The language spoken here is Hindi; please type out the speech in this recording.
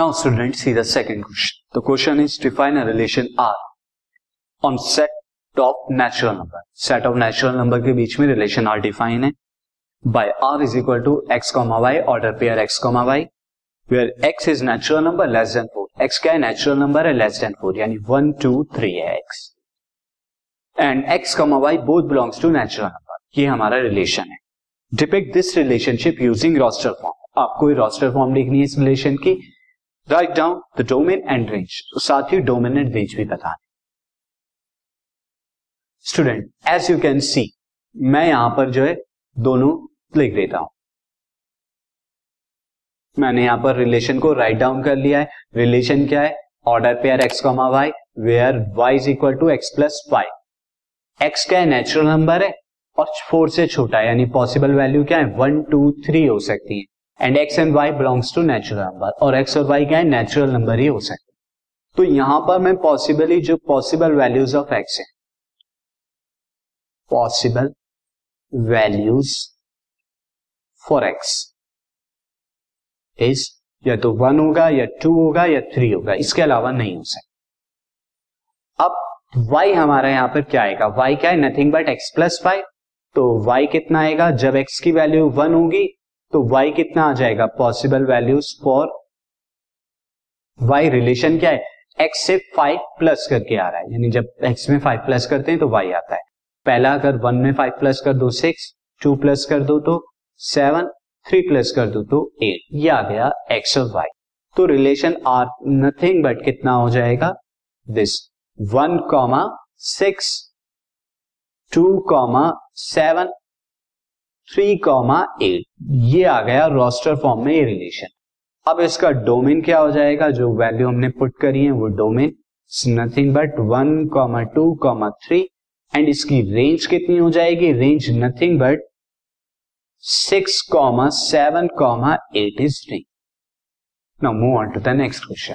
Now students see the second question. The question is define a relation R on set of natural number. Set of natural number के बीच में relation R define है by R is equal to x, y order pair x, y where x is natural number less than 4. x क्या है natural number है less than 4 यानी 1, 2, 3 है x. And x, y both belongs to natural number. ये हमारा relation है. Depict this relationship using roster form. आपको रोस्टर फॉर्म लिखनी है इस रिलेशन की write down the domain and range साथ ही डोमेन एंड रेंज भी बता दें। Student as you can see मैं यहाँ पर जो है दोनों लिख देता हूँ। मैंने यहाँ पर रिलेशन को राइट डाउन कर लिया है। रिलेशन क्या है? Order pair x comma y where y is equal to x plus y x क्या है नेचुरल नंबर है और फोर से छोटा है, यानी पॉसिबल वैल्यू क्या है? वन टू थ्री हो सकती है। And x and y belongs to natural number और एक्स और वाई क्या है? नेचुरल नंबर ही हो सकते तो यहाँ पर मैं पॉसिबली जो पॉसिबल वैल्यूज़ ऑफ़ एक्स है possible values for x is या तो वन होगा, या टू होगा, या थ्री होगा, इसके अलावा नहीं हो सकता। अब वाई हमारा यहाँ पर क्या आएगा? वाई क्या है? Nothing but x plus y तो वाई कितना आएगा? जब एक्स की वैल्यू वन होगी तो y कितना आ जाएगा? Possible values for y. Relation क्या है? X से 5 प्लस करके आ रहा है। यानी जब x में 5 प्लस करते हैं तो y आता है। पहला अगर 1 में 5 प्लस कर दो 6 2 प्लस कर दो तो 7 3 प्लस कर दो तो 8 ये आ गया x और y तो रिलेशन आर नथिंग बट कितना हो जाएगा? This one comma six two comma seven three comma eight ये आ गया रोस्टर फॉर्म में ये रिलेशन अब इसका डोमेन क्या हो जाएगा? जो वैल्यू हमने पुट करी है वो domain nothing but one comma two comma three and इसकी रेंज कितनी हो जाएगी? Range nothing but six comma seven comma eight is range now move on to the next question